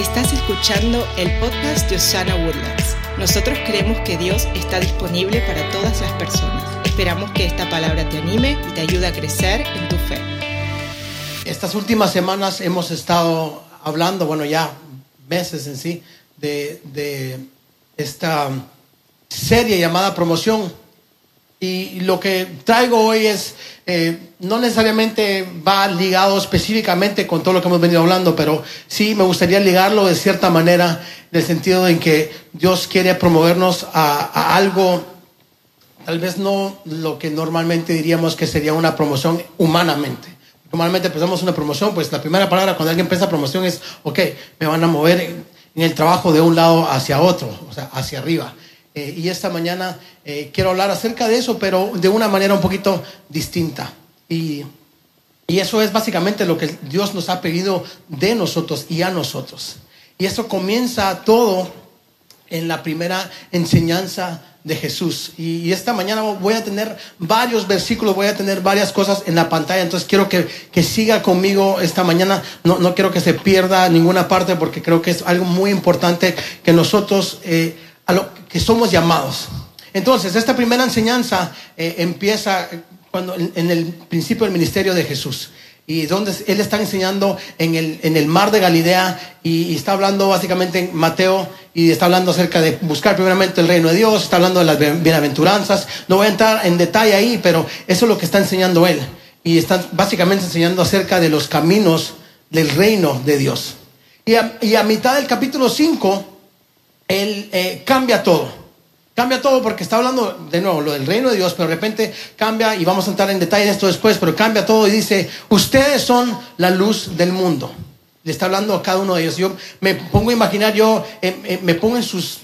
Estás escuchando el podcast de Osana Woodlands. Nosotros creemos que Dios está disponible para todas las personas. Esperamos que esta palabra te anime y te ayude a crecer en tu fe. Estas últimas semanas hemos estado hablando, bueno, ya meses en sí, de, de esta serie llamada Promoción. Y lo que traigo hoy es, eh, no necesariamente va ligado específicamente con todo lo que hemos venido hablando, pero sí me gustaría ligarlo de cierta manera, en el sentido en que Dios quiere promovernos a, algo, tal vez no lo que normalmente diríamos que sería una promoción humanamente. Normalmente pensamos una promoción, pues la primera palabra cuando alguien piensa promoción es, ok, me van a mover en el trabajo de un lado hacia otro, o sea, hacia arriba. Eh, y esta mañana eh, quiero hablar acerca de eso, pero de una manera un poquito distinta. Y, y eso es básicamente lo que Dios nos ha pedido de nosotros y a nosotros. Y eso comienza todo en la primera enseñanza de Jesús. Y, esta mañana voy a tener varios versículos, voy a tener varias cosas en la pantalla. Entonces quiero que, que siga conmigo esta mañana. No, no, quiero que se pierda ninguna parte porque creo que es algo muy importante que nosotros... Eh, que somos llamados. Entonces, esta primera enseñanza eh, empieza cuando, en, el principio del ministerio de Jesús. Y donde él está enseñando en el, en el mar de Galilea y, está hablando básicamente en Mateo y está hablando acerca de buscar primeramente el reino de Dios, está hablando de las bienaventuranzas. No voy a entrar en detalle ahí, pero eso es lo que está enseñando él. Y está básicamente enseñando acerca de los caminos del reino de Dios. Y a, y a mitad del capítulo 5, él eh, cambia todo. Cambia todo porque está hablando de nuevo lo del reino de Dios, pero de repente cambia y vamos a entrar en detalle en esto después, pero cambia todo y dice, ustedes son la luz del mundo. Le está hablando a cada uno de ellos. Yo me pongo a imaginar, yo eh, eh, me pongo en sus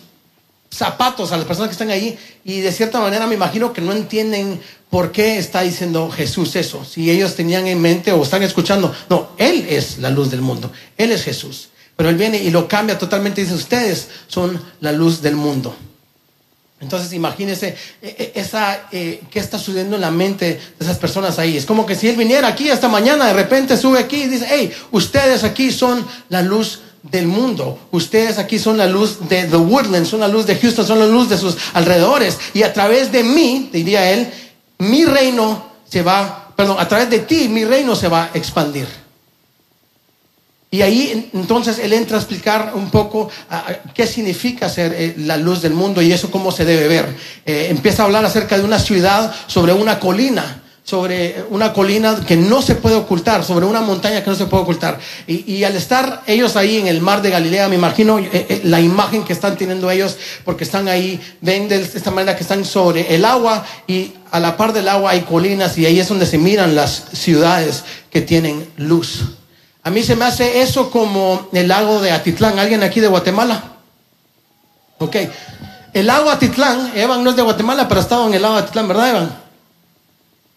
zapatos a las personas que están ahí y de cierta manera me imagino que no entienden por qué está diciendo Jesús eso. Si ellos tenían en mente o están escuchando, no, Él es la luz del mundo, Él es Jesús. Pero Él viene y lo cambia totalmente dice, ustedes son la luz del mundo. Entonces imagínense eh, eh, esa, eh, qué está sucediendo en la mente de esas personas ahí. Es como que si Él viniera aquí esta mañana, de repente sube aquí y dice, hey, ustedes aquí son la luz del mundo. Ustedes aquí son la luz de The Woodlands, son la luz de Houston, son la luz de sus alrededores. Y a través de mí, diría Él, mi reino se va, perdón, a través de ti mi reino se va a expandir. Y ahí entonces él entra a explicar un poco ah, qué significa ser eh, la luz del mundo y eso cómo se debe ver. Eh, empieza a hablar acerca de una ciudad sobre una colina, sobre una colina que no se puede ocultar, sobre una montaña que no se puede ocultar. Y, al estar ellos ahí en el mar de Galilea, me imagino eh, la imagen que están teniendo ellos, porque están ahí, ven de esta manera que están sobre el agua y a la par del agua hay colinas y ahí es donde se miran las ciudades que tienen luz. A mí se me hace eso como el lago de Atitlán. ¿Alguien aquí de Guatemala? Ok. El lago Atitlán, Evan no es de Guatemala, pero ha estado en el lago Atitlán, ¿verdad, Evan?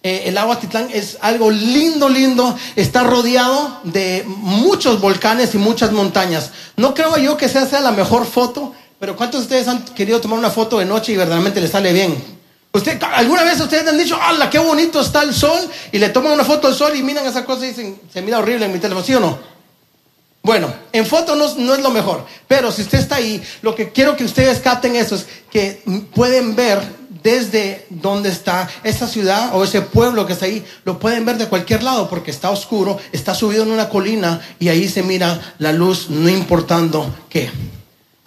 Eh, el lago Atitlán es algo lindo, lindo. Está rodeado de muchos volcanes y muchas montañas. No creo yo que sea, sea la mejor foto, pero ¿cuántos de ustedes han querido tomar una foto de noche y verdaderamente les sale bien? Usted, ¿Alguna vez ustedes han dicho, ¡hala, qué bonito está el sol! Y le toman una foto del sol y miran esa cosa y dicen, se mira horrible en mi teléfono, ¿sí o no? Bueno, en foto no, no, es lo mejor, pero si usted está ahí, lo que quiero que ustedes capten eso es que pueden ver desde donde está esa ciudad o ese pueblo que está ahí, lo pueden ver de cualquier lado porque está oscuro, está subido en una colina y ahí se mira la luz, no importando qué.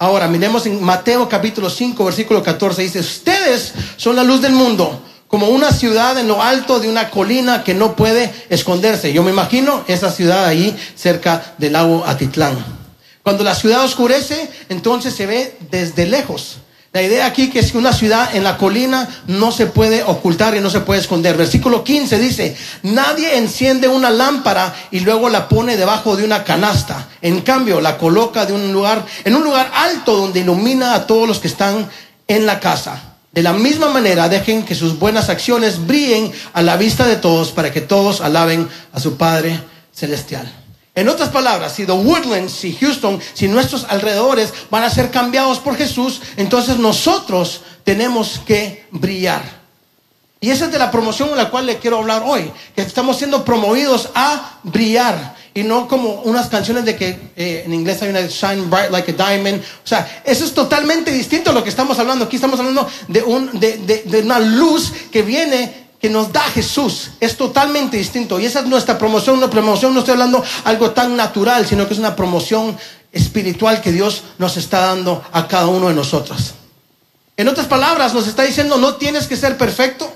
Ahora, miremos en Mateo capítulo 5, versículo 14, dice, ustedes son la luz del mundo, como una ciudad en lo alto de una colina que no puede esconderse. Yo me imagino esa ciudad ahí cerca del lago Atitlán. Cuando la ciudad oscurece, entonces se ve desde lejos. La idea aquí que es que una ciudad en la colina no se puede ocultar y no se puede esconder. Versículo 15 dice, nadie enciende una lámpara y luego la pone debajo de una canasta. En cambio, la coloca de un lugar, en un lugar alto donde ilumina a todos los que están en la casa. De la misma manera, dejen que sus buenas acciones brillen a la vista de todos para que todos alaben a su Padre Celestial. En otras palabras, si The Woodlands, si Houston, si nuestros alrededores van a ser cambiados por Jesús, entonces nosotros tenemos que brillar. Y esa es de la promoción en la cual le quiero hablar hoy, que estamos siendo promovidos a brillar. y no como unas canciones de que eh, en inglés hay una shine bright like a diamond. O sea, eso es totalmente distinto a lo que estamos hablando. Aquí estamos hablando de, de una luz que viene que nos da Jesús es totalmente distinto. Y esa es nuestra promoción. Una promoción no estoy hablando algo tan natural, sino que es una promoción espiritual que Dios nos está dando a cada uno de nosotros. En otras palabras, nos está diciendo, no tienes que ser perfecto,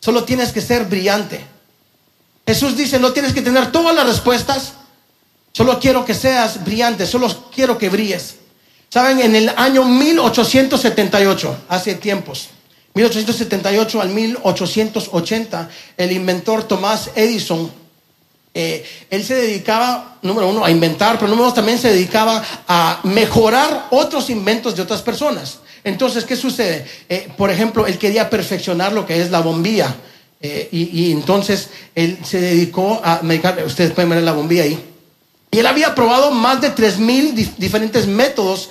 solo tienes que ser brillante. Jesús dice, no tienes que tener todas las respuestas, solo quiero que seas brillante, solo quiero que brilles. Saben, en el año 1878, hace tiempos, 1878 al 1880, el inventor Tomás Edison, eh, él se dedicaba, número uno, a inventar, pero número dos, también se dedicaba a mejorar otros inventos de otras personas. Entonces, ¿qué sucede? Eh, por ejemplo, él quería perfeccionar lo que es la bombilla. Eh, y, entonces él se dedicó a medicar, ustedes pueden ver la bombilla ahí. Y él había probado más de 3.000 diferentes métodos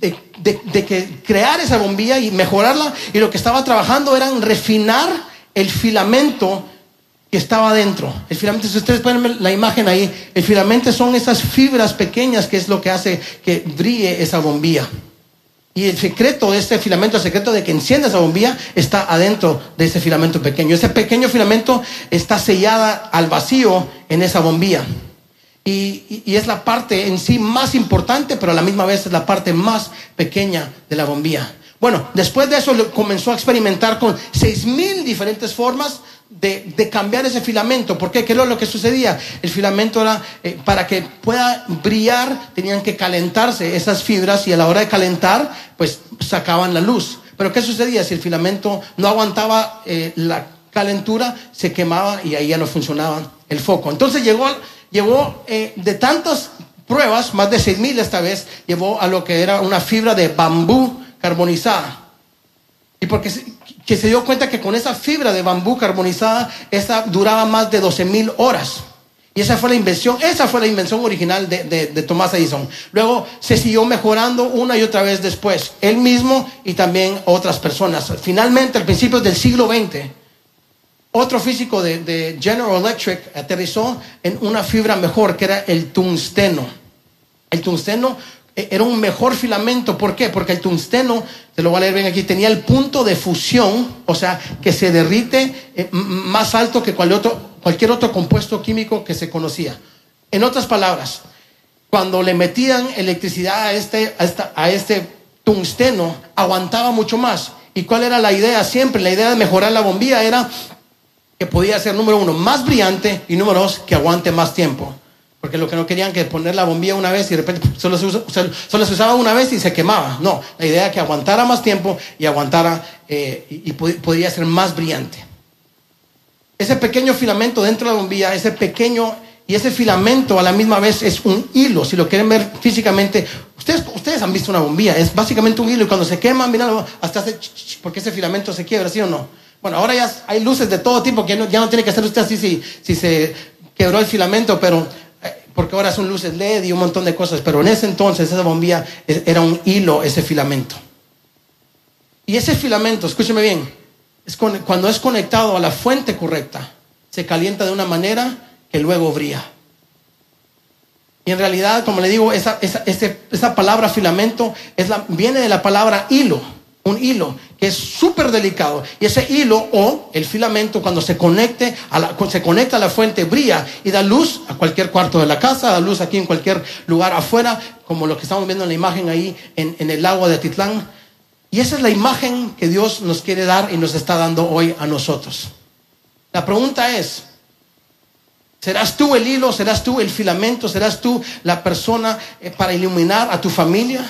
de, que crear esa bombilla y mejorarla. Y lo que estaba trabajando era refinar el filamento que estaba dentro. El filamento, si ustedes pueden ver la imagen ahí, el filamento son esas fibras pequeñas que es lo que hace que brille esa bombilla. Y el secreto de este filamento, el secreto de que encienda esa bombilla, está adentro de ese filamento pequeño. Ese pequeño filamento está sellada al vacío en esa bombilla. Y, es la parte en sí más importante, pero a la misma vez es la parte más pequeña de la bombilla. Bueno, después de eso comenzó a experimentar con seis mil diferentes formas de, cambiar ese filamento. ¿Por qué? ¿Qué es lo que sucedía? El filamento era, eh, para que pueda brillar, tenían que calentarse esas fibras y a la hora de calentar, pues sacaban la luz. Pero ¿qué sucedía? Si el filamento no aguantaba eh, la calentura, se quemaba y ahí ya no funcionaba el foco. Entonces llegó, llevó eh, de tantas pruebas, más de seis mil esta vez, llevó a lo que era una fibra de bambú carbonizada. Y porque que se dio cuenta que con esa fibra de bambú carbonizada, esa duraba más de 12 mil horas. Y esa fue la invención, esa fue la invención original de, de, de, Thomas Edison. Luego se siguió mejorando una y otra vez después, él mismo y también otras personas. Finalmente, al principio del siglo XX, otro físico de, de General Electric aterrizó en una fibra mejor, que era el tungsteno. El tungsteno e, era un mejor filamento. ¿Por qué? Porque el tungsteno, te lo voy a leer bien aquí, tenía el punto de fusión, o sea, que se derrite eh, más alto que cualquier otro, compuesto químico que se conocía. En otras palabras, cuando le metían electricidad a este, a este tungsteno, aguantaba mucho más. ¿Y cuál era la idea siempre? La idea de mejorar la bombilla era que podía ser, número uno, más brillante y número dos, que aguante más tiempo. Porque lo que no querían que poner la bombilla una vez y de repente solo se, solo se usaba una vez y se quemaba. No, la idea era que aguantara más tiempo y aguantara eh, y, podría ser más brillante. Ese pequeño filamento dentro de la bombilla, ese pequeño y ese filamento a la misma vez es un hilo. Si lo quieren ver físicamente, ustedes, ustedes han visto una bombilla, es básicamente un hilo y cuando se quema, mira, hasta hace porque ese filamento se quiebra, ¿sí o no? Bueno, ahora ya hay luces de todo tipo que ya no tiene que hacer usted así si, se quebró el filamento, pero porque ahora son luces LED y un montón de cosas, pero en ese entonces esa bombilla era un hilo, ese filamento. Y ese filamento, escúcheme bien, es cuando es conectado a la fuente correcta, se calienta de una manera que luego brilla. Y en realidad, como le digo, esa, esa, palabra filamento es la, viene de la palabra hilo un hilo que es súper delicado. Y ese hilo o el filamento cuando se conecte a la, se conecta a la fuente brilla y da luz a cualquier cuarto de la casa, da luz aquí en cualquier lugar afuera, como lo que estamos viendo en la imagen ahí en, el agua de Atitlán. Y esa es la imagen que Dios nos quiere dar y nos está dando hoy a nosotros. La pregunta es, ¿serás tú el hilo? ¿Serás tú el filamento? ¿Serás tú la persona eh, para iluminar a tu familia?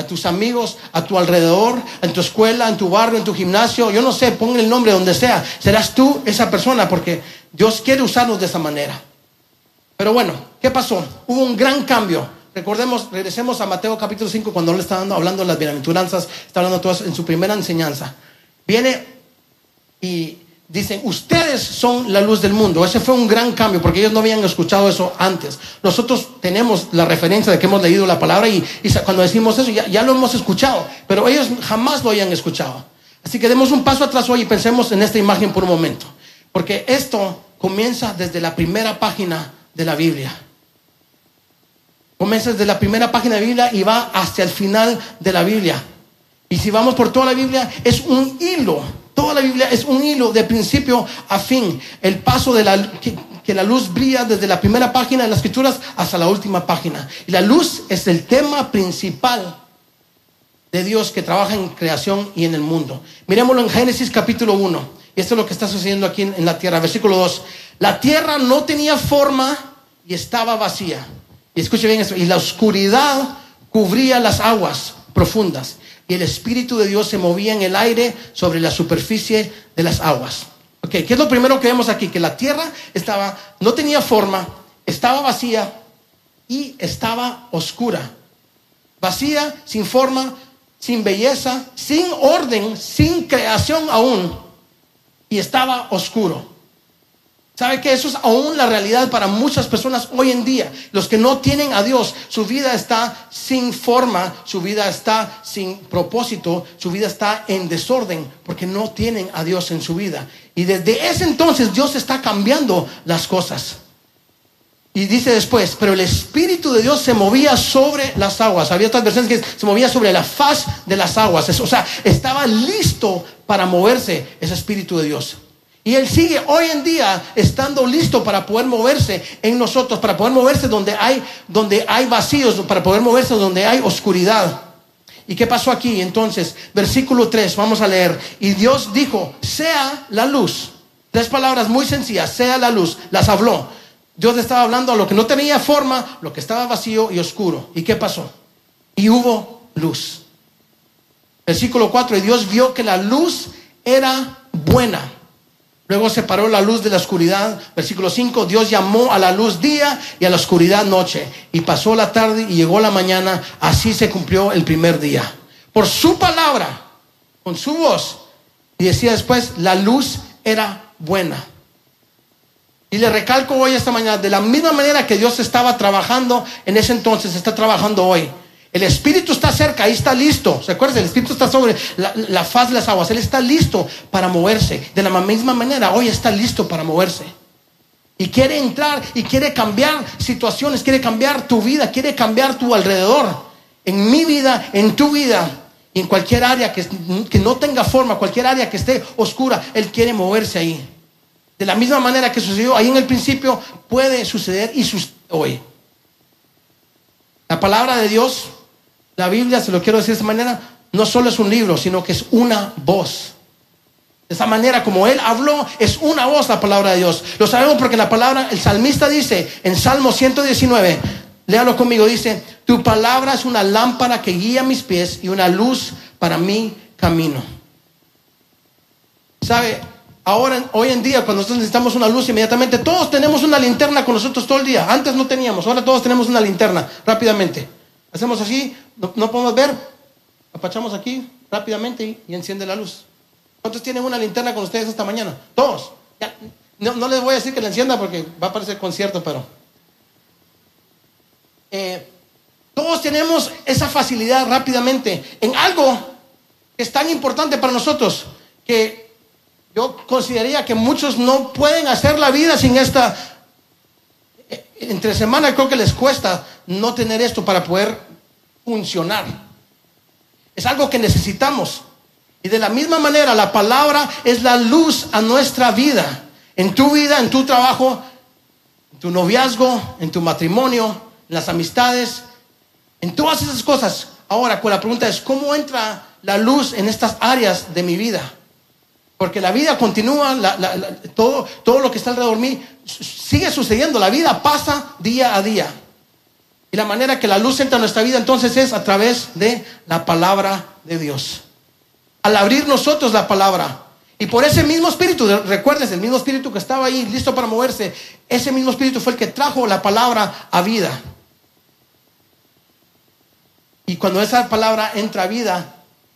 A tus amigos, a tu alrededor, en tu escuela, en tu barrio, en tu gimnasio, yo no sé, pon el nombre donde sea, serás tú esa persona porque Dios quiere usarnos de esa manera. Pero bueno, ¿qué pasó? Hubo un gran cambio. Recordemos, regresemos a Mateo capítulo 5 cuando él está hablando de las bienaventuranzas, está hablando todas en su primera enseñanza. Viene y dicen, ustedes son la luz del mundo. Ese fue un gran cambio porque ellos no habían escuchado eso antes. Nosotros tenemos la referencia de que hemos leído la palabra y, cuando decimos eso ya, ya, lo hemos escuchado, pero ellos jamás lo habían escuchado. Así que demos un paso atrás hoy y pensemos en esta imagen por un momento. Porque esto comienza desde la primera página de la Biblia. Comienza desde la primera página de la Biblia y va hasta el final de la Biblia. Y si vamos por toda la Biblia, es un hilo. Toda la Biblia es un hilo de principio a fin. El paso de la, que, que la luz brilla desde la primera página de las escrituras hasta la última página. Y la luz es el tema principal de Dios que trabaja en creación y en el mundo. Miremoslo en Génesis capítulo 1. Y esto es lo que está sucediendo aquí en, en la tierra. Versículo 2. La tierra no tenía forma y estaba vacía. Y escuche bien esto. Y la oscuridad cubría las aguas profundas. Y el Espíritu de Dios se movía en el aire sobre la superficie de las aguas. Ok, ¿qué es lo primero que vemos aquí? Que la tierra estaba, no tenía forma, estaba vacía y estaba oscura. Vacía, sin forma, sin belleza, sin orden, sin creación aún. Y estaba oscuro. ¿Sabe que eso es aún la realidad para muchas personas hoy en día? Los que no tienen a Dios, su vida está sin forma, su vida está sin propósito, su vida está en desorden porque no tienen a Dios en su vida. Y desde ese entonces Dios está cambiando las cosas. Y dice después, pero el Espíritu de Dios se movía sobre las aguas. Había otras versiones que se movía sobre la faz de las aguas. O sea, estaba listo para moverse ese Espíritu de Dios. Y Él sigue hoy en día estando listo para poder moverse en nosotros, para poder moverse donde hay, donde hay vacíos, para poder moverse donde hay oscuridad. ¿Y qué pasó aquí? Entonces, versículo 3, vamos a leer. Y Dios dijo, sea la luz. Tres palabras muy sencillas, sea la luz. Las habló. Dios estaba hablando a lo que no tenía forma, lo que estaba vacío y oscuro. ¿Y qué pasó? Y hubo luz. Versículo 4, y Dios vio que la luz era buena. Luego separó la luz de la oscuridad. Versículo 5, Dios llamó a la luz día y a la oscuridad noche. Y pasó la tarde y llegó la mañana. Así se cumplió el primer día. Por su palabra, con su voz. Y decía después, la luz era buena. Y le recalco hoy esta mañana, de la misma manera que Dios estaba trabajando en ese entonces, está trabajando hoy. El Espíritu está cerca, ahí está listo. ¿Se acuerdan? El Espíritu está sobre la, faz de las aguas. Él está listo para moverse. De la misma manera, hoy está listo para moverse. Y quiere entrar y quiere cambiar situaciones, quiere cambiar tu vida, quiere cambiar tu alrededor. En mi vida, en tu vida, y en cualquier área que, que no tenga forma, cualquier área que esté oscura, Él quiere moverse ahí. De la misma manera que sucedió ahí en el principio, puede suceder y sucede hoy. La palabra de Dios la Biblia, se lo quiero decir de esta manera, no solo es un libro, sino que es una voz. De esa manera como Él habló, es una voz la palabra de Dios. Lo sabemos porque la palabra, el salmista dice en Salmo 119, léalo conmigo, dice, tu palabra es una lámpara que guía mis pies y una luz para mi camino. ¿Sabe? Ahora, hoy en día, cuando nosotros necesitamos una luz, inmediatamente todos tenemos una linterna con nosotros todo el día. Antes no teníamos, ahora todos tenemos una linterna, rápidamente. Hacemos así, no, podemos ver, apachamos aquí rápidamente y, enciende la luz. ¿Cuántos tienen una linterna con ustedes esta mañana? Todos. no, les voy a decir que la encienda porque va a parecer concierto, pero... Eh, todos tenemos esa facilidad rápidamente en algo que es tan importante para nosotros que yo consideraría que muchos no pueden hacer la vida sin esta entre semana creo que les cuesta no tener esto para poder funcionar. Es algo que necesitamos. Y de la misma manera, la palabra es la luz a nuestra vida. En tu vida, en tu trabajo, en tu noviazgo, en tu matrimonio, en las amistades, en todas esas cosas. Ahora, la pregunta es, ¿cómo entra la luz en estas áreas de mi vida? Porque la vida continúa, todo, todo lo que está alrededor de mí sigue sucediendo. La vida pasa día a día. Y la manera que la luz entra en nuestra vida entonces es a través de la palabra de Dios. Al abrir nosotros la palabra. Y por ese mismo espíritu, recuerdes, el mismo espíritu que estaba ahí listo para moverse, ese mismo espíritu fue el que trajo la palabra a vida. Y cuando esa palabra entra a vida,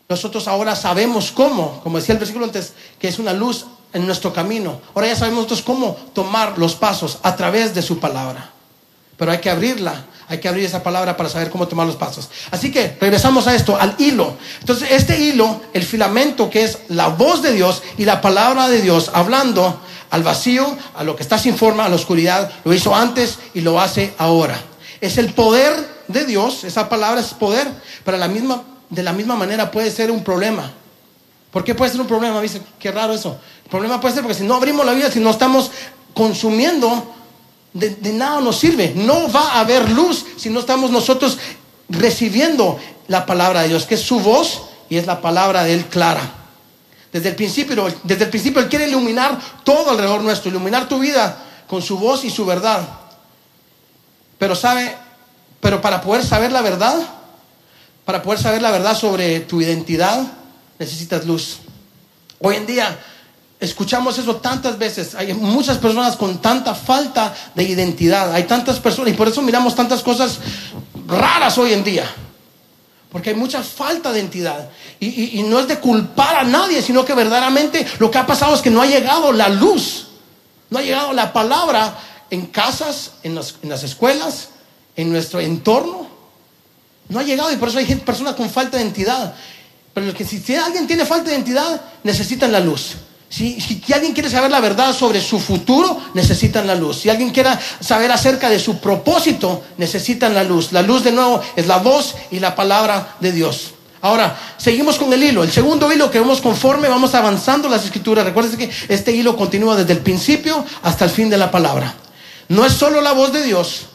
nosotros ahora sabemos cómo, como decía el versículo antes, que es una luz en nuestro camino. Ahora ya sabemos nosotros cómo tomar los pasos a través de su palabra. Pero hay que abrirla, hay que abrir esa palabra para saber cómo tomar los pasos. Así que regresamos a esto, al hilo. Entonces, este hilo, el filamento que es la voz de Dios y la palabra de Dios hablando al vacío, a lo que está sin forma, a la oscuridad, lo hizo antes y lo hace ahora. Es el poder de Dios, esa palabra es poder, pero la misma, de la misma manera puede ser un problema. ¿Por qué puede ser un problema? Dice, qué raro eso. El problema puede ser porque si no abrimos la vida, si no estamos consumiendo, de, nada nos sirve. No va a haber luz si no estamos nosotros recibiendo la palabra de Dios, que es su voz y es la palabra de Él clara. Desde el principio, desde el principio Él quiere iluminar todo alrededor nuestro, iluminar tu vida con su voz y su verdad. Pero sabe, pero para poder saber la verdad, para poder saber la verdad sobre tu identidad, necesitas luz. Hoy en día escuchamos eso tantas veces. Hay muchas personas con tanta falta de identidad. Hay tantas personas y por eso miramos tantas cosas raras hoy en día. Porque hay mucha falta de identidad. Y, no es de culpar a nadie, sino que verdaderamente lo que ha pasado es que no ha llegado la luz. No ha llegado la palabra en casas, en, las escuelas, en nuestro entorno. No ha llegado y por eso hay gente, personas con falta de identidad. Pero que si alguien tiene falta de identidad, necesitan la luz. Si, alguien quiere saber la verdad sobre su futuro, necesitan la luz. Si alguien quiere saber acerca de su propósito, necesitan la luz. La luz de nuevo es la voz y la palabra de Dios. Ahora, seguimos con el hilo. El segundo hilo que vemos conforme vamos avanzando las escrituras. Recuerden que este hilo continúa desde el principio hasta el fin de la palabra. No es solo la voz de Dios,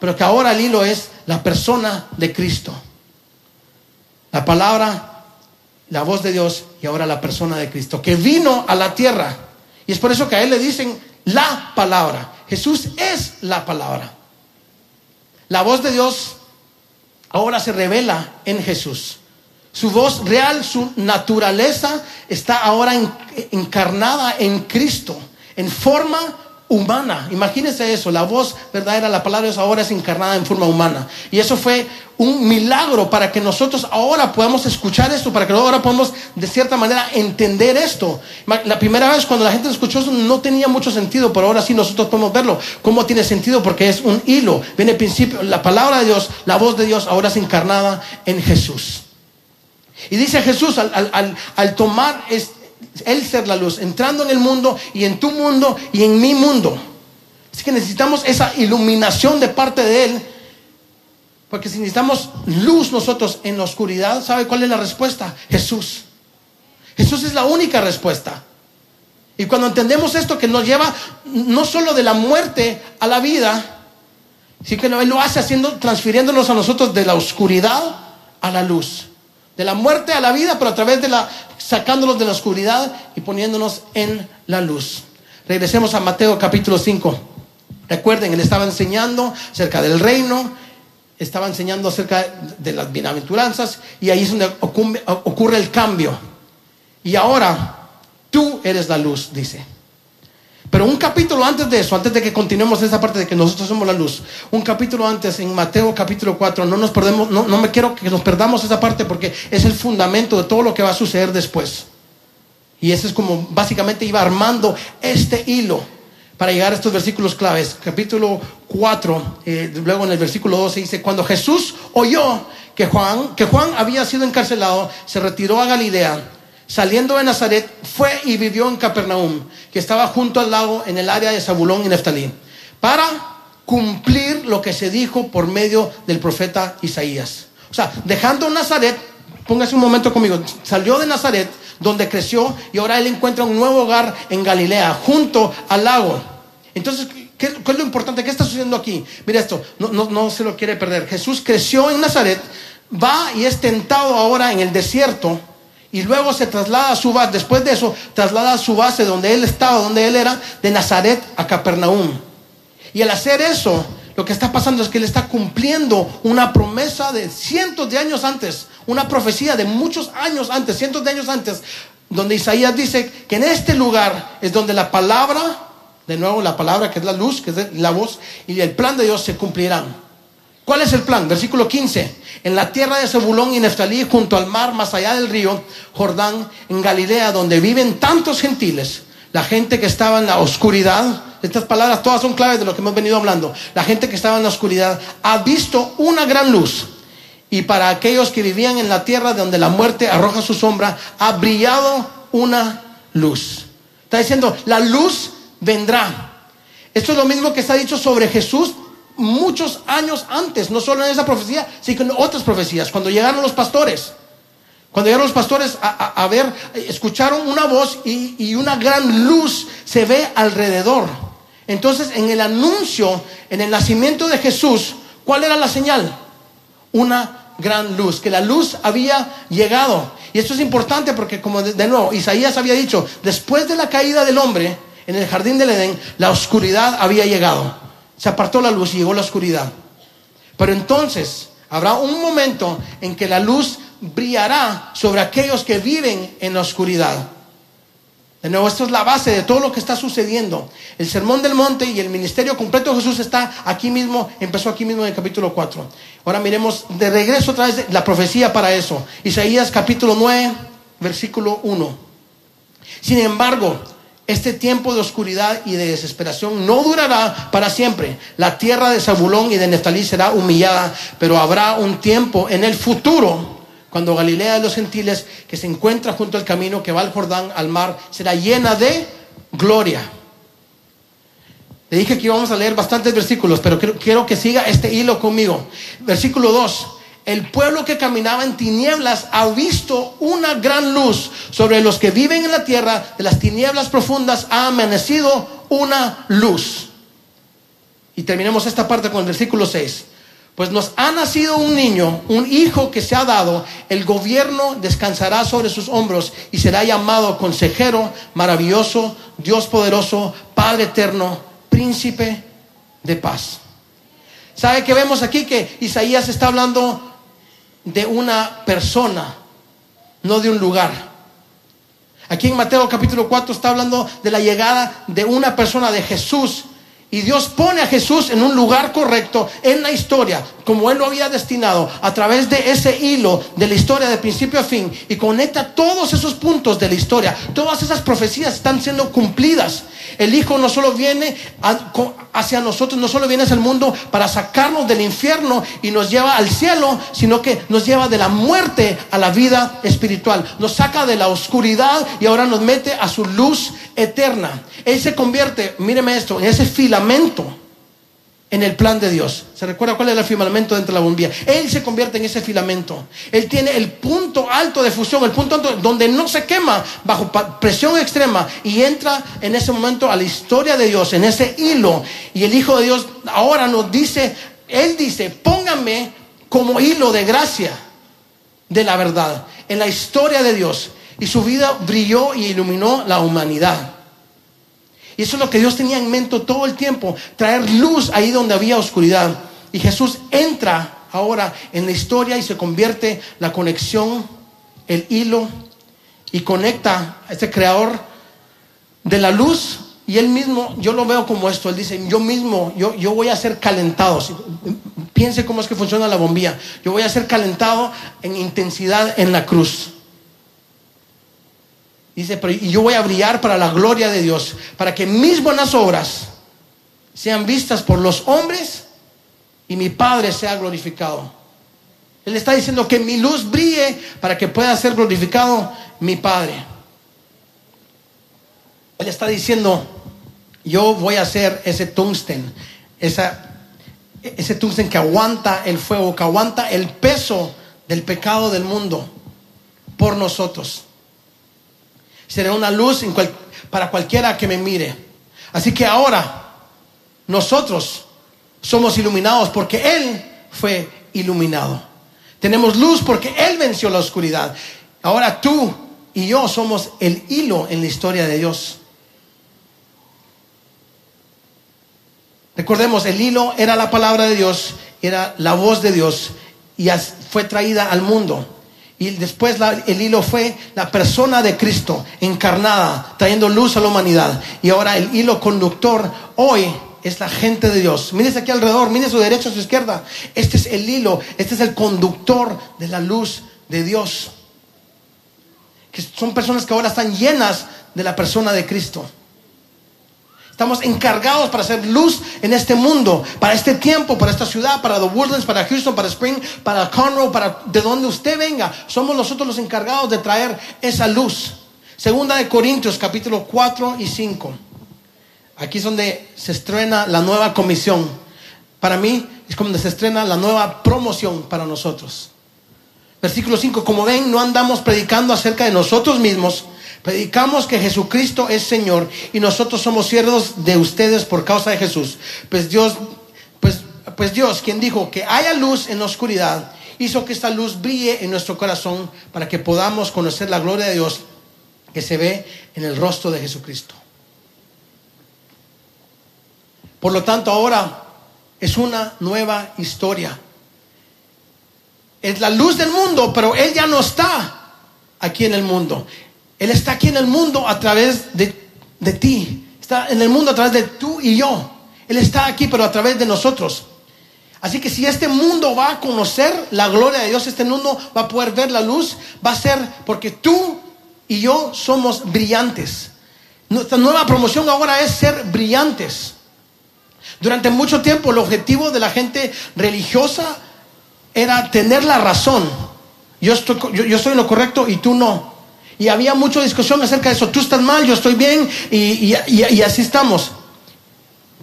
pero que ahora el hilo es la persona de Cristo. La palabra la voz de Dios y ahora la persona de Cristo, que vino a la tierra. Y es por eso que a él le dicen la palabra. Jesús es la palabra. La voz de Dios ahora se revela en Jesús. Su voz real, su naturaleza está ahora encarnada en Cristo, en forma humana. Imagínense eso, la voz verdadera, la palabra de Dios ahora es encarnada en forma humana. Y eso fue un milagro para que nosotros ahora podamos escuchar esto, para que ahora podamos de cierta manera entender esto. La primera vez cuando la gente escuchó eso no tenía mucho sentido, pero ahora sí nosotros podemos verlo. ¿Cómo tiene sentido? Porque es un hilo. Viene el principio, la palabra de Dios, la voz de Dios ahora es encarnada en Jesús. Y dice Jesús al, al tomar este él ser la luz, entrando en el mundo y en tu mundo y en mi mundo. Así que necesitamos esa iluminación de parte de Él. Porque si necesitamos luz nosotros en la oscuridad, ¿sabe cuál es la respuesta? Jesús. Jesús es la única respuesta. Y cuando entendemos esto que nos lleva no solo de la muerte a la vida, sino que Él lo hace haciendo, transfiriéndonos a nosotros de la oscuridad a la luz. De la muerte a la vida, pero a través de la sacándolos de la oscuridad y poniéndonos en la luz. Regresemos a Mateo capítulo 5. Recuerden, él estaba enseñando acerca del reino, estaba enseñando acerca de las bienaventuranzas y ahí es donde ocurre el cambio. Y ahora tú eres la luz, dice. Pero un capítulo antes de eso, antes de que continuemos esa parte de que nosotros somos la luz, un capítulo antes, en Mateo capítulo 4, no nos perdemos, no, no me quiero que nos perdamos esa parte porque es el fundamento de todo lo que va a suceder después. Y ese es como básicamente iba armando este hilo para llegar a estos versículos claves. Capítulo 4, eh, luego en el versículo 12 dice, cuando Jesús oyó que Juan, que Juan había sido encarcelado, se retiró a Galilea Saliendo de Nazaret, fue y vivió en Capernaum, que estaba junto al lago en el área de Zabulón y Neftalí, para cumplir lo que se dijo por medio del profeta Isaías. O sea, dejando Nazaret, póngase un momento conmigo, salió de Nazaret, donde creció, y ahora él encuentra un nuevo hogar en Galilea, junto al lago. Entonces, ¿qué, es lo importante? ¿Qué está sucediendo aquí? Mira esto, no, no, no se lo quiere perder. Jesús creció en Nazaret, va y es tentado ahora en el desierto y luego se traslada a su base, después de eso, traslada a su base donde él estaba, donde él era, de Nazaret a Capernaum. Y al hacer eso, lo que está pasando es que él está cumpliendo una promesa de cientos de años antes, una profecía de muchos años antes, cientos de años antes, donde Isaías dice que en este lugar es donde la palabra, de nuevo la palabra que es la luz, que es la voz, y el plan de Dios se cumplirán. ¿Cuál es el plan? Versículo 15. En la tierra de Zebulón y Neftalí, junto al mar, más allá del río Jordán, en Galilea, donde viven tantos gentiles, la gente que estaba en la oscuridad, estas palabras todas son claves de lo que hemos venido hablando, la gente que estaba en la oscuridad ha visto una gran luz. Y para aquellos que vivían en la tierra donde la muerte arroja su sombra, ha brillado una luz. Está diciendo, la luz vendrá. Esto es lo mismo que está dicho sobre Jesús muchos años antes, no solo en esa profecía, sino en otras profecías, cuando llegaron los pastores. Cuando llegaron los pastores a, ver, escucharon una voz y, y, una gran luz se ve alrededor. Entonces, en el anuncio, en el nacimiento de Jesús, ¿cuál era la señal? Una gran luz, que la luz había llegado. Y esto es importante porque, como de, nuevo, Isaías había dicho, después de la caída del hombre en el jardín del Edén, la oscuridad había llegado. Se apartó la luz y llegó la oscuridad. Pero entonces habrá un momento en que la luz brillará sobre aquellos que viven en la oscuridad. De nuevo, esto es la base de todo lo que está sucediendo. El sermón del monte y el ministerio completo de Jesús está aquí mismo, empezó aquí mismo en el capítulo 4. Ahora miremos de regreso otra vez la profecía para eso. Isaías capítulo 9, versículo 1. Sin embargo, este tiempo de oscuridad y de desesperación no durará para siempre. La tierra de Zabulón y de Neftalí será humillada, pero habrá un tiempo en el futuro cuando Galilea de los gentiles, que se encuentra junto al camino que va al Jordán, al mar, será llena de gloria. Le dije que íbamos a leer bastantes versículos, pero quiero, que siga este hilo conmigo. Versículo 2. El pueblo que caminaba en tinieblas ha visto una gran luz. Sobre los que viven en la tierra de las tinieblas profundas ha amanecido una luz. Y terminemos esta parte con el versículo 6. Pues nos ha nacido un niño, un hijo que se ha dado, el gobierno descansará sobre sus hombros y será llamado consejero, maravilloso, Dios poderoso, Padre eterno, príncipe de paz. ¿Sabe que vemos aquí? Que Isaías está hablando de una persona, no de un lugar. Aquí en Mateo capítulo 4 está hablando de la llegada de una persona, de Jesús, y Dios pone a Jesús en un lugar correcto en la historia, como Él lo había destinado, a través de ese hilo de la historia de principio a fin, y conecta todos esos puntos de la historia. Todas esas profecías están siendo cumplidas. El Hijo no solo viene hacia nosotros, no solo viene hacia el mundo para sacarnos del infierno y nos lleva al cielo, sino que nos lleva de la muerte a la vida espiritual. Nos saca de la oscuridad y ahora nos mete a su luz eterna. Él se convierte, míreme esto, en ese en el plan de Dios. ¿Se recuerda cuál es el filamento dentro de la bombilla? Él se convierte en ese filamento. Él tiene el punto alto de fusión, el punto alto donde no se quema bajo presión extrema y entra en ese momento a la historia de Dios, en ese hilo. Y el Hijo de Dios ahora nos dice, Él dice, pónganme como hilo de gracia de la verdad en la historia de Dios. Y su vida brilló y iluminó la humanidad. Y eso es lo que Dios tenía en mente todo el tiempo, traer luz ahí donde había oscuridad. Y Jesús entra ahora en la historia y se convierte la conexión, el hilo, y conecta a este creador de la luz. Y él mismo, yo lo veo como esto, él dice, yo mismo, yo, yo voy a ser calentado. Piense cómo es que funciona la bombilla. Yo voy a ser calentado en intensidad en la cruz. Dice, pero yo voy a brillar para la gloria de Dios, para que mis buenas obras sean vistas por los hombres y mi Padre sea glorificado. Él está diciendo que mi luz brille para que pueda ser glorificado mi Padre. Él está diciendo, yo voy a ser ese tungsten, esa, ese tungsten que aguanta el fuego, que aguanta el peso del pecado del mundo por nosotros. Seré una luz para cualquiera que me mire. Así que ahora nosotros somos iluminados porque Él fue iluminado. Tenemos luz porque Él venció la oscuridad. Ahora tú y yo somos el hilo en la historia de Dios. Recordemos, el hilo era la palabra de Dios, era la voz de Dios y fue traída al mundo. Y después el hilo fue la persona de Cristo encarnada, trayendo luz a la humanidad. Y ahora el hilo conductor hoy es la gente de Dios. Mírese aquí alrededor, mire su derecha, su izquierda. Este es el hilo, este es el conductor de la luz de Dios. Que son personas que ahora están llenas de la persona de Cristo. Estamos encargados para hacer luz en este mundo, para este tiempo, para esta ciudad, para The Woodlands, para Houston, para Spring, para Conroe, para de donde usted venga. Somos nosotros los encargados de traer esa luz. Segunda de Corintios, capítulo 4 y 5. Aquí es donde se estrena la nueva comisión. para mí es como se estrena la nueva promoción para nosotros. Versículo 5, como ven, no andamos predicando acerca de nosotros mismos, predicamos que Jesucristo es Señor y nosotros somos siervos de ustedes por causa de Jesús. Pues Dios, pues, pues Dios, quien dijo que haya luz en la oscuridad, hizo que esta luz brille en nuestro corazón para que podamos conocer la gloria de Dios que se ve en el rostro de Jesucristo. Por lo tanto, ahora es una nueva historia. Es la luz del mundo, pero Él ya no está aquí en el mundo. Él está aquí en el mundo a través de, de ti. Está en el mundo a través de tú y yo. Él está aquí, pero a través de nosotros. Así que si este mundo va a conocer la gloria de Dios, este mundo va a poder ver la luz, va a ser porque tú y yo somos brillantes. Nuestra nueva promoción ahora es ser brillantes. Durante mucho tiempo el objetivo de la gente religiosa era tener la razón. Yo estoy, yo, en lo correcto y tú no. Y había mucha discusión acerca de eso. Tú estás mal, yo estoy bien y, así estamos.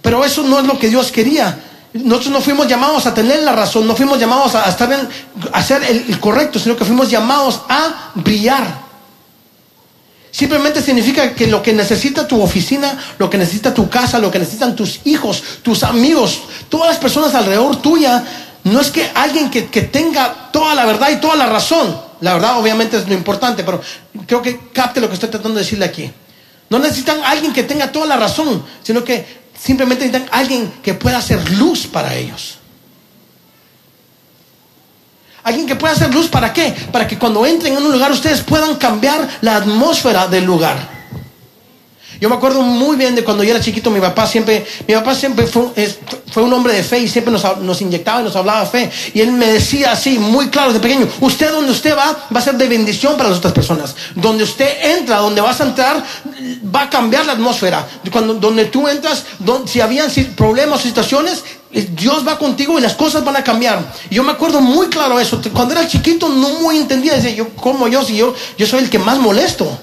Pero eso no es lo que Dios quería. Nosotros no fuimos llamados a tener la razón, no fuimos llamados a, estar en, a hacer el correcto, sino que fuimos llamados a brillar. Simplemente significa que lo que necesita tu oficina, lo que necesita tu casa, lo que necesitan tus hijos, tus amigos, todas las personas alrededor tuya, no es que alguien que, tenga toda la verdad y toda la razón. La verdad obviamente es lo importante, pero creo que capte lo que estoy tratando de decirle aquí. No necesitan alguien que tenga toda la razón, sino que simplemente necesitan alguien que pueda hacer luz para ellos. Alguien que pueda hacer luz, ¿para qué? Para que cuando entren en un lugar ustedes puedan cambiar la atmósfera del lugar. Yo me acuerdo muy bien de cuando yo era chiquito, mi papá siempre, mi papá siempre fue, fue un hombre de fe y siempre nos, nos, inyectaba y nos hablaba fe. Y él me decía así, muy claro de pequeño, usted donde usted va, va a ser de bendición para las otras personas. Donde usted entra, donde vas a entrar, va a cambiar la atmósfera. Cuando, donde tú entras, si habían problemas o situaciones, Dios va contigo y las cosas van a cambiar. Yo me acuerdo muy claro eso. Cuando era chiquito no muy entendía. Decía, yo, ¿cómo yo? Si yo, yo soy el que más molesto.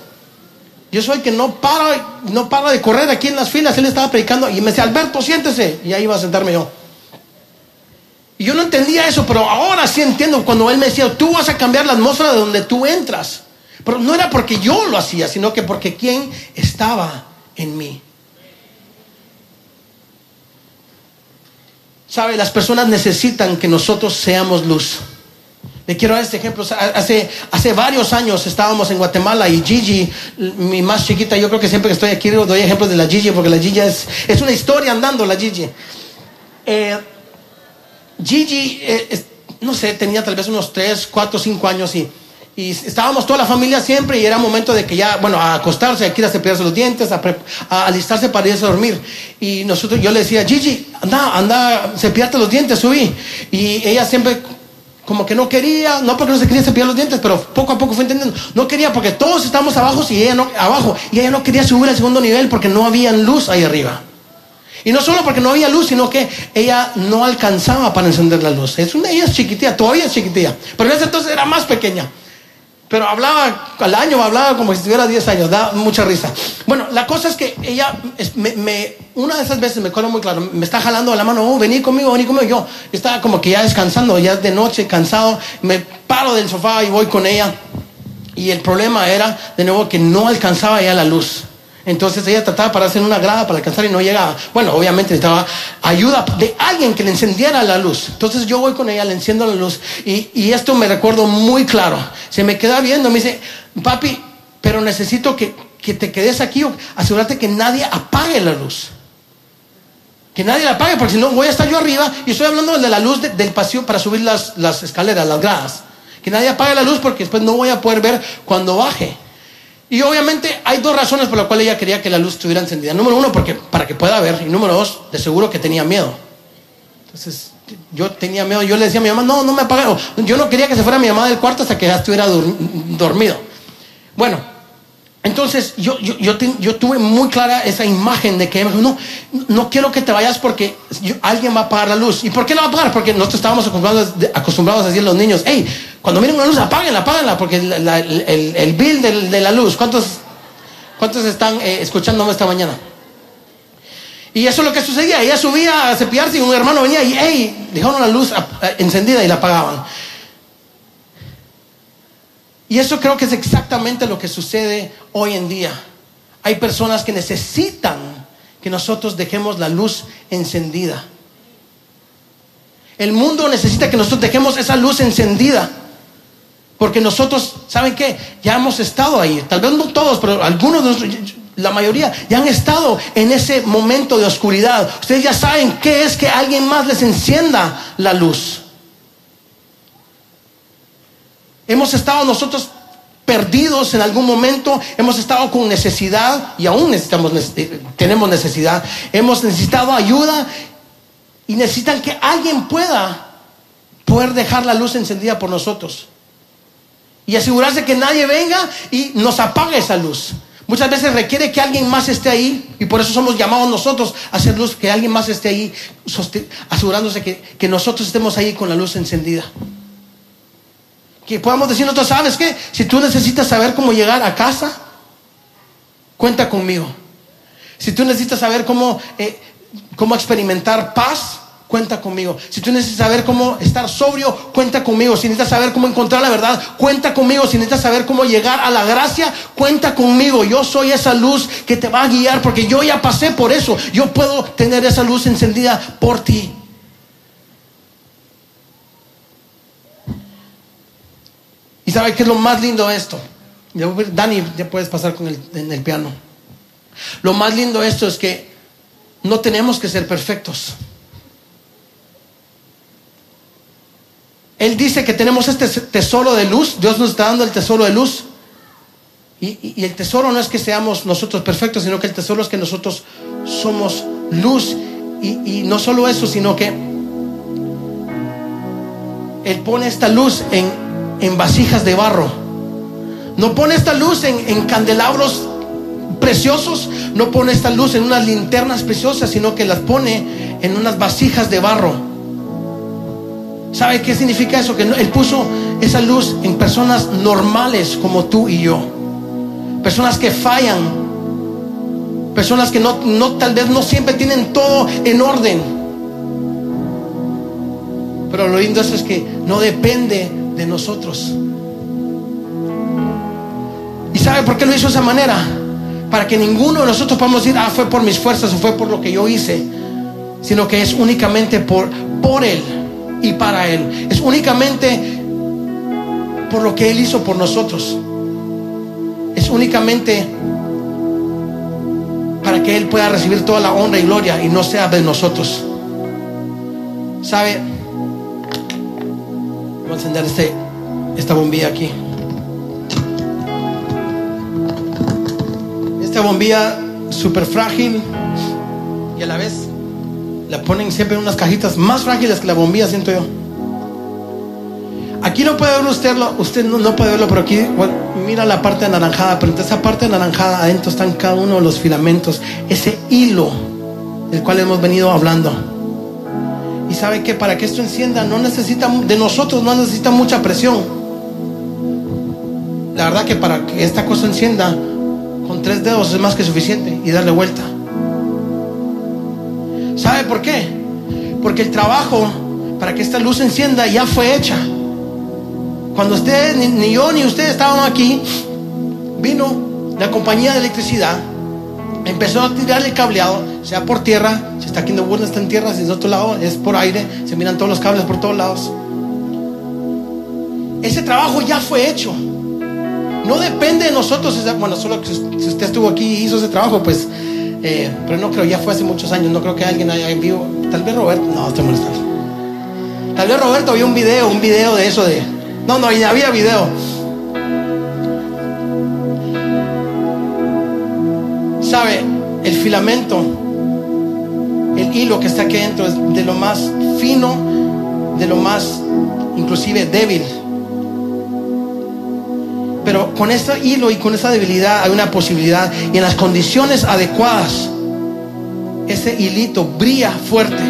Yo soy el que no para, no para de correr aquí en las filas. Él estaba predicando y me decía, Alberto, siéntese. Y ahí iba a sentarme yo. Y yo no entendía eso, pero ahora sí entiendo cuando él me decía, tú vas a cambiar la atmósfera de donde tú entras. Pero no era porque yo lo hacía, sino que porque quien estaba en mí. Sabe, las personas necesitan que nosotros seamos luz. Le quiero dar este ejemplo. Hace, hace varios años estábamos en Guatemala y Gigi, mi más chiquita, yo creo que siempre que estoy aquí doy ejemplos de la Gigi porque la Gigi es, es una historia andando, la Gigi. Eh, Gigi, eh, no sé, tenía tal vez unos 3, 4, 5 años y, y estábamos toda la familia siempre y era momento de que ya, bueno, a acostarse, a ir a cepillarse los dientes, a, a, alistarse para irse a dormir. Y nosotros, yo le decía, Gigi, anda, anda, cepillarte los dientes, subí. Y ella siempre como que no quería, no porque no se quería cepillar los dientes, pero poco a poco fue entendiendo. No quería porque todos estábamos abajo y ella no, abajo, y ella no quería subir al segundo nivel porque no había luz ahí arriba. Y no solo porque no había luz, sino que ella no alcanzaba para encender la luz. Es una, ella es chiquitilla, todavía es chiquitilla, pero en ese entonces era más pequeña. Pero hablaba al año, hablaba como si tuviera 10 años, da mucha risa. Bueno, la cosa es que ella, me, una de esas veces me acuerdo muy claro, me está jalando la mano, oh, vení conmigo, vení conmigo. Yo estaba como que ya descansando, ya de noche, cansado, me paro del sofá y voy con ella. Y el problema era, de nuevo, que no alcanzaba ya la luz. Entonces ella trataba para hacer una grada para alcanzar y no llegaba. Bueno, obviamente necesitaba ayuda de alguien que le encendiera la luz. Entonces yo voy con ella, le enciendo la luz y, esto me recuerdo muy claro. Se me queda viendo, me dice, papi, pero necesito que, te quedes aquí, asegúrate que nadie apague la luz. Que nadie la apague, porque si no voy a estar yo arriba y estoy hablando de la luz del pasillo para subir las, las escaleras, las gradas. Que nadie apague la luz porque después no voy a poder ver cuando baje. Y obviamente hay dos razones por las cuales ella quería que la luz estuviera encendida. Número uno, porque para que pueda ver. Y número dos, de seguro que tenía miedo. Entonces, yo tenía miedo. Yo le decía a mi mamá, no, no me apagaron. Yo no quería que se fuera mi mamá del cuarto hasta que ya estuviera dormido. Bueno, entonces yo, yo, yo, tuve muy clara esa imagen de que no, no quiero que te vayas porque alguien va a apagar la luz. ¿Y por qué la va a apagar? Porque nosotros estábamos acostumbrados, acostumbrados a decirle a los niños, hey, cuando miren una luz, apáguenla, apáguenla, porque el, el, bill de, la luz, ¿cuántos, cuántos están eh, escuchándome esta mañana? Y eso es lo que sucedía. Ella subía a cepillarse y un hermano venía y, hey, dejaron la luz encendida y la apagaban. Y eso creo que es exactamente lo que sucede hoy en día. Hay personas que necesitan que nosotros dejemos la luz encendida. El mundo necesita que nosotros dejemos esa luz encendida. Porque nosotros, ¿saben qué? Ya hemos estado ahí. Tal vez no todos, pero algunos de nosotros, la mayoría, ya han estado en ese momento de oscuridad. Ustedes ya saben qué es que alguien más les encienda la luz. Hemos estado nosotros perdidos en algún momento, hemos estado con necesidad y aún necesitamos, eh, tenemos necesidad, hemos necesitado ayuda y necesitan que alguien pueda poder dejar la luz encendida por nosotros y asegurarse que nadie venga y nos apague esa luz. Muchas veces requiere que alguien más esté ahí y por eso somos llamados nosotros a hacer luz, que alguien más esté ahí asegurándose que, que nosotros estemos ahí con la luz encendida. Que podamos decir nosotros, ¿sabes qué? Si tú necesitas saber cómo llegar a casa, cuenta conmigo. Si tú necesitas saber cómo, eh, cómo experimentar paz, cuenta conmigo. Si tú necesitas saber cómo estar sobrio, cuenta conmigo. Si necesitas saber cómo encontrar la verdad, cuenta conmigo. Si necesitas saber cómo llegar a la gracia, cuenta conmigo. Yo soy esa luz que te va a guiar porque yo ya pasé por eso. Yo puedo tener esa luz encendida por ti. ¿Y sabe qué es lo más lindo de esto? Dani, ya puedes pasar con el, en el piano. Lo más lindo de esto es que no tenemos que ser perfectos. Él dice que tenemos este tesoro de luz, Dios nos está dando el tesoro de luz. Y, el tesoro no es que seamos nosotros perfectos, sino que el tesoro es que nosotros somos luz. Y, no solo eso, sino que Él pone esta luz en, en vasijas de barro. No pone esta luz en, en candelabros preciosos, no pone esta luz en unas linternas preciosas, sino que las pone en unas vasijas de barro. ¿Sabe qué significa eso? Que Él puso esa luz en personas normales como tú y yo. Personas que fallan. Personas que no, no, tal vez no siempre tienen todo en orden. Pero lo lindo es que no depende de nosotros. ¿Y sabe por qué lo hizo de esa manera? Para que ninguno de nosotros podamos decir, ah, fue por mis fuerzas o fue por lo que yo hice. Sino que es únicamente por, por Él y para Él. Es únicamente por lo que Él hizo por nosotros. Es únicamente para que Él pueda recibir toda la honra y gloria y no sea de nosotros. ¿Sabe? Voy a encender este, esta bombilla aquí. Esta bombilla súper frágil y a la vez la ponen siempre en unas cajitas más frágiles que la bombilla, siento yo. Aquí no puede verlo usted, usted no, puede verlo, pero aquí mira la parte anaranjada, pero en esa parte anaranjada adentro están cada uno de los filamentos, ese hilo del cual hemos venido hablando. Y sabe que para que esto encienda no necesita de nosotros, no necesita mucha presión. La verdad que para que esta cosa encienda, con tres dedos es más que suficiente y darle vuelta. ¿Sabe por qué? Porque el trabajo para que esta luz encienda ya fue hecha. Cuando ustedes, ni, yo ni ustedes estaban aquí, vino la compañía de electricidad, empezó a tirar el cableado, sea por tierra, si está aquí en Woodland está en tierra, si es de otro lado, es por aire, se miran todos los cables por todos lados. Ese trabajo ya fue hecho. No depende de nosotros, bueno, solo si usted estuvo aquí y hizo ese trabajo, pues eh, pero no creo, ya fue hace muchos años, no creo que alguien haya en vivo. Tal vez Roberto, no, estoy molestando. Tal vez Roberto vio un video, un video de eso de. No, no, ya había video. ¿Sabe? El filamento, el hilo que está aquí dentro es de lo más fino, de lo más inclusive débil. Pero con ese hilo y con esa debilidad hay una posibilidad. Y en las condiciones adecuadas, ese hilito brilla fuerte.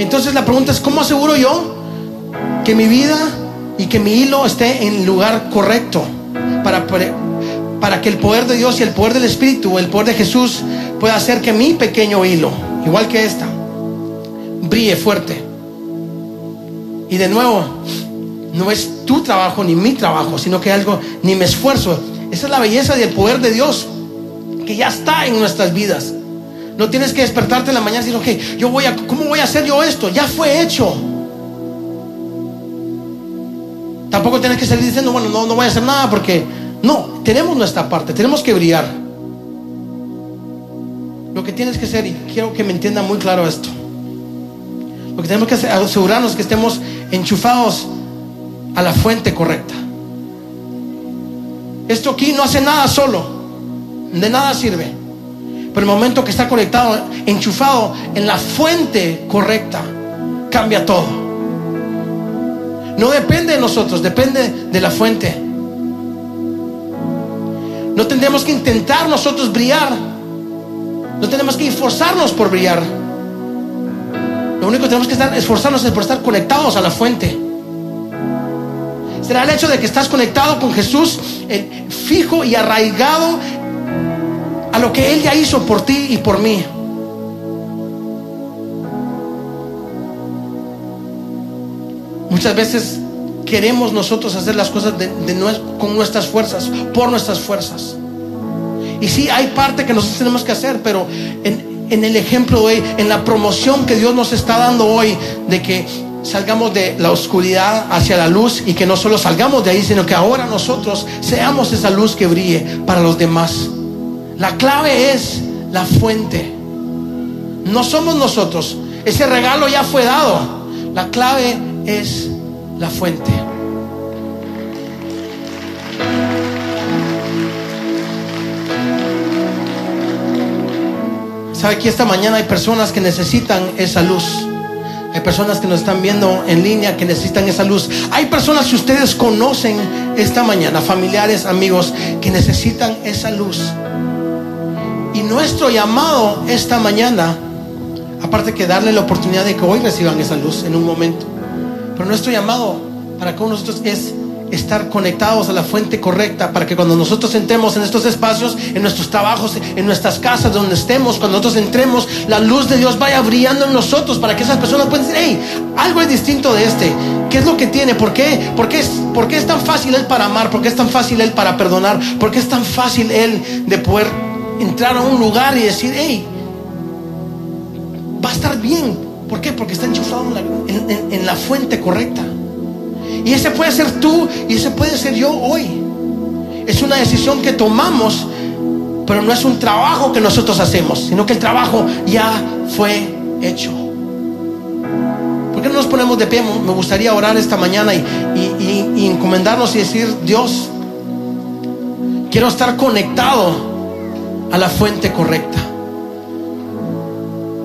Entonces la pregunta es, ¿cómo aseguro yo que mi vida y que mi hilo esté en el lugar correcto para, para que el poder de Dios y el poder del Espíritu, el poder de Jesús, pueda hacer que mi pequeño hilo, igual que esta, brille fuerte. Y de nuevo, no es tu trabajo ni mi trabajo, sino que algo, ni mi esfuerzo. Esa es la belleza y el poder de Dios que ya está en nuestras vidas. No tienes que despertarte en la mañana y decir, ok, yo voy a, ¿cómo voy a hacer yo esto? Ya fue hecho. Tampoco tienes que salir diciendo, bueno, no, no voy a hacer nada porque no, tenemos nuestra parte, tenemos que brillar. Lo que tienes que hacer, y quiero que me entiendan muy claro esto, lo que tenemos que hacer, asegurarnos que estemos enchufados a la fuente correcta. Esto aquí no hace nada solo, de nada sirve. Pero el momento que está conectado, enchufado en la fuente correcta, cambia todo. No depende de nosotros, depende de la fuente. No tendremos que intentar nosotros brillar. No tenemos que esforzarnos por brillar. Lo único que tenemos que estar, esforzarnos es por estar conectados a la fuente. Será el hecho de que estás conectado con Jesús, fijo y arraigado a lo que Él ya hizo por ti y por mí. Muchas veces queremos nosotros hacer las cosas con nuestras fuerzas, por nuestras fuerzas. Y sí, hay parte que nosotros tenemos que hacer, pero en, en el ejemplo de hoy, en la promoción que Dios nos está dando hoy, de que salgamos de la oscuridad hacia la luz y que no solo salgamos de ahí, sino que ahora nosotros seamos esa luz que brille para los demás. La clave es la fuente. No somos nosotros. Ese regalo ya fue dado. La clave es la fuente. Sabe que esta mañana hay personas que necesitan esa luz. Hay personas que nos están viendo en línea que necesitan esa luz. Hay personas que ustedes conocen esta mañana, familiares, amigos, que necesitan esa luz. Y nuestro llamado esta mañana, aparte que darle la oportunidad de que hoy reciban esa luz en un momento, pero nuestro llamado para de nosotros es estar conectados a la fuente correcta para que cuando nosotros entremos en estos espacios, en nuestros trabajos, en nuestras casas, donde estemos, cuando nosotros entremos, la luz de Dios vaya brillando en nosotros para que esas personas puedan decir, hey, algo es distinto de este. ¿Qué es lo que tiene? ¿Por qué? ¿Por qué es, por qué es tan fácil Él para amar? ¿Por qué es tan fácil Él para perdonar? ¿Por qué es tan fácil Él de poder entrar a un lugar y decir, hey, va a estar bien? ¿Por qué? Porque está enchufado en la, fuente correcta. Y ese puede ser tú y ese puede ser yo hoy. Es una decisión que tomamos, pero no es un trabajo que nosotros hacemos, sino que el trabajo ya fue hecho. ¿Por qué no nos ponemos de pie? Me gustaría orar esta mañana y, y encomendarnos y decir, Dios, quiero estar conectado a la fuente correcta.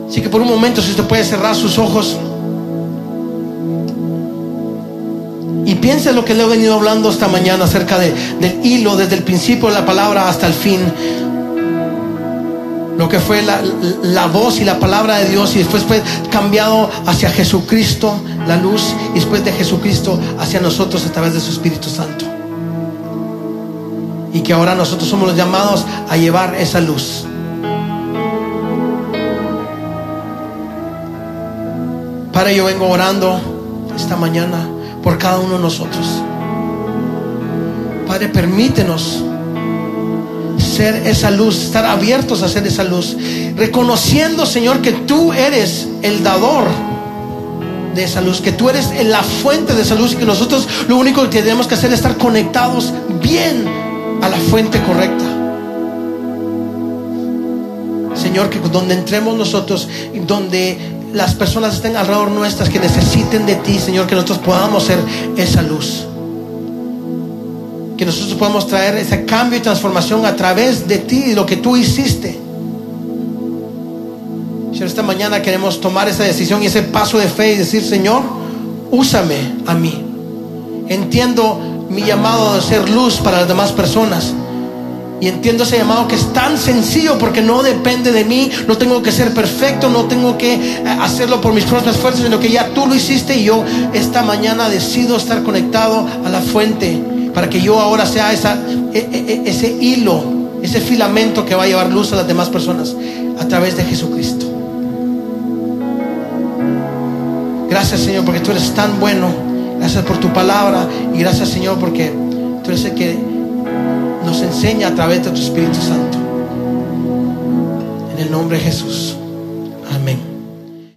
Así que por un momento, si usted puede cerrar sus ojos y piense lo que le he venido hablando esta mañana acerca de, del hilo, desde el principio de la palabra hasta el fin. Lo que fue la, la voz y la palabra de Dios y después fue cambiado hacia Jesucristo, la luz, y después de Jesucristo hacia nosotros a través de su Espíritu Santo. Y que ahora nosotros somos los llamados a llevar esa luz. Padre, yo vengo orando esta mañana por cada uno de nosotros. Padre, permítenos ser esa luz, estar abiertos a ser esa luz, reconociendo, Señor, que tú eres el dador de esa luz, que tú eres la fuente de esa luz y que nosotros lo único que tenemos que hacer es estar conectados bien a la fuente correcta. Señor, que donde entremos nosotros, donde las personas estén alrededor nuestras que necesiten de ti, Señor, que nosotros podamos ser esa luz. Que nosotros podamos traer ese cambio y transformación a través de ti lo que tú hiciste. Señor, esta mañana queremos tomar esa decisión y ese paso de fe y decir, Señor, úsame a mí. Entiendo mi llamado de ser luz para las demás personas. Y entiendo ese llamado que es tan sencillo porque no depende de mí, no tengo que ser perfecto, no tengo que eh, hacerlo por mis propias fuerzas, sino que ya tú lo hiciste y yo esta mañana decido estar conectado a la fuente para que yo ahora sea esa, e, e, e, ese hilo, ese filamento que va a llevar luz a las demás personas a través de Jesucristo. Gracias Señor porque tú eres tan bueno. Gracias por tu palabra y gracias Señor porque tú eres el que nos enseña a través de tu Espíritu Santo. En el nombre de Jesús. Amén.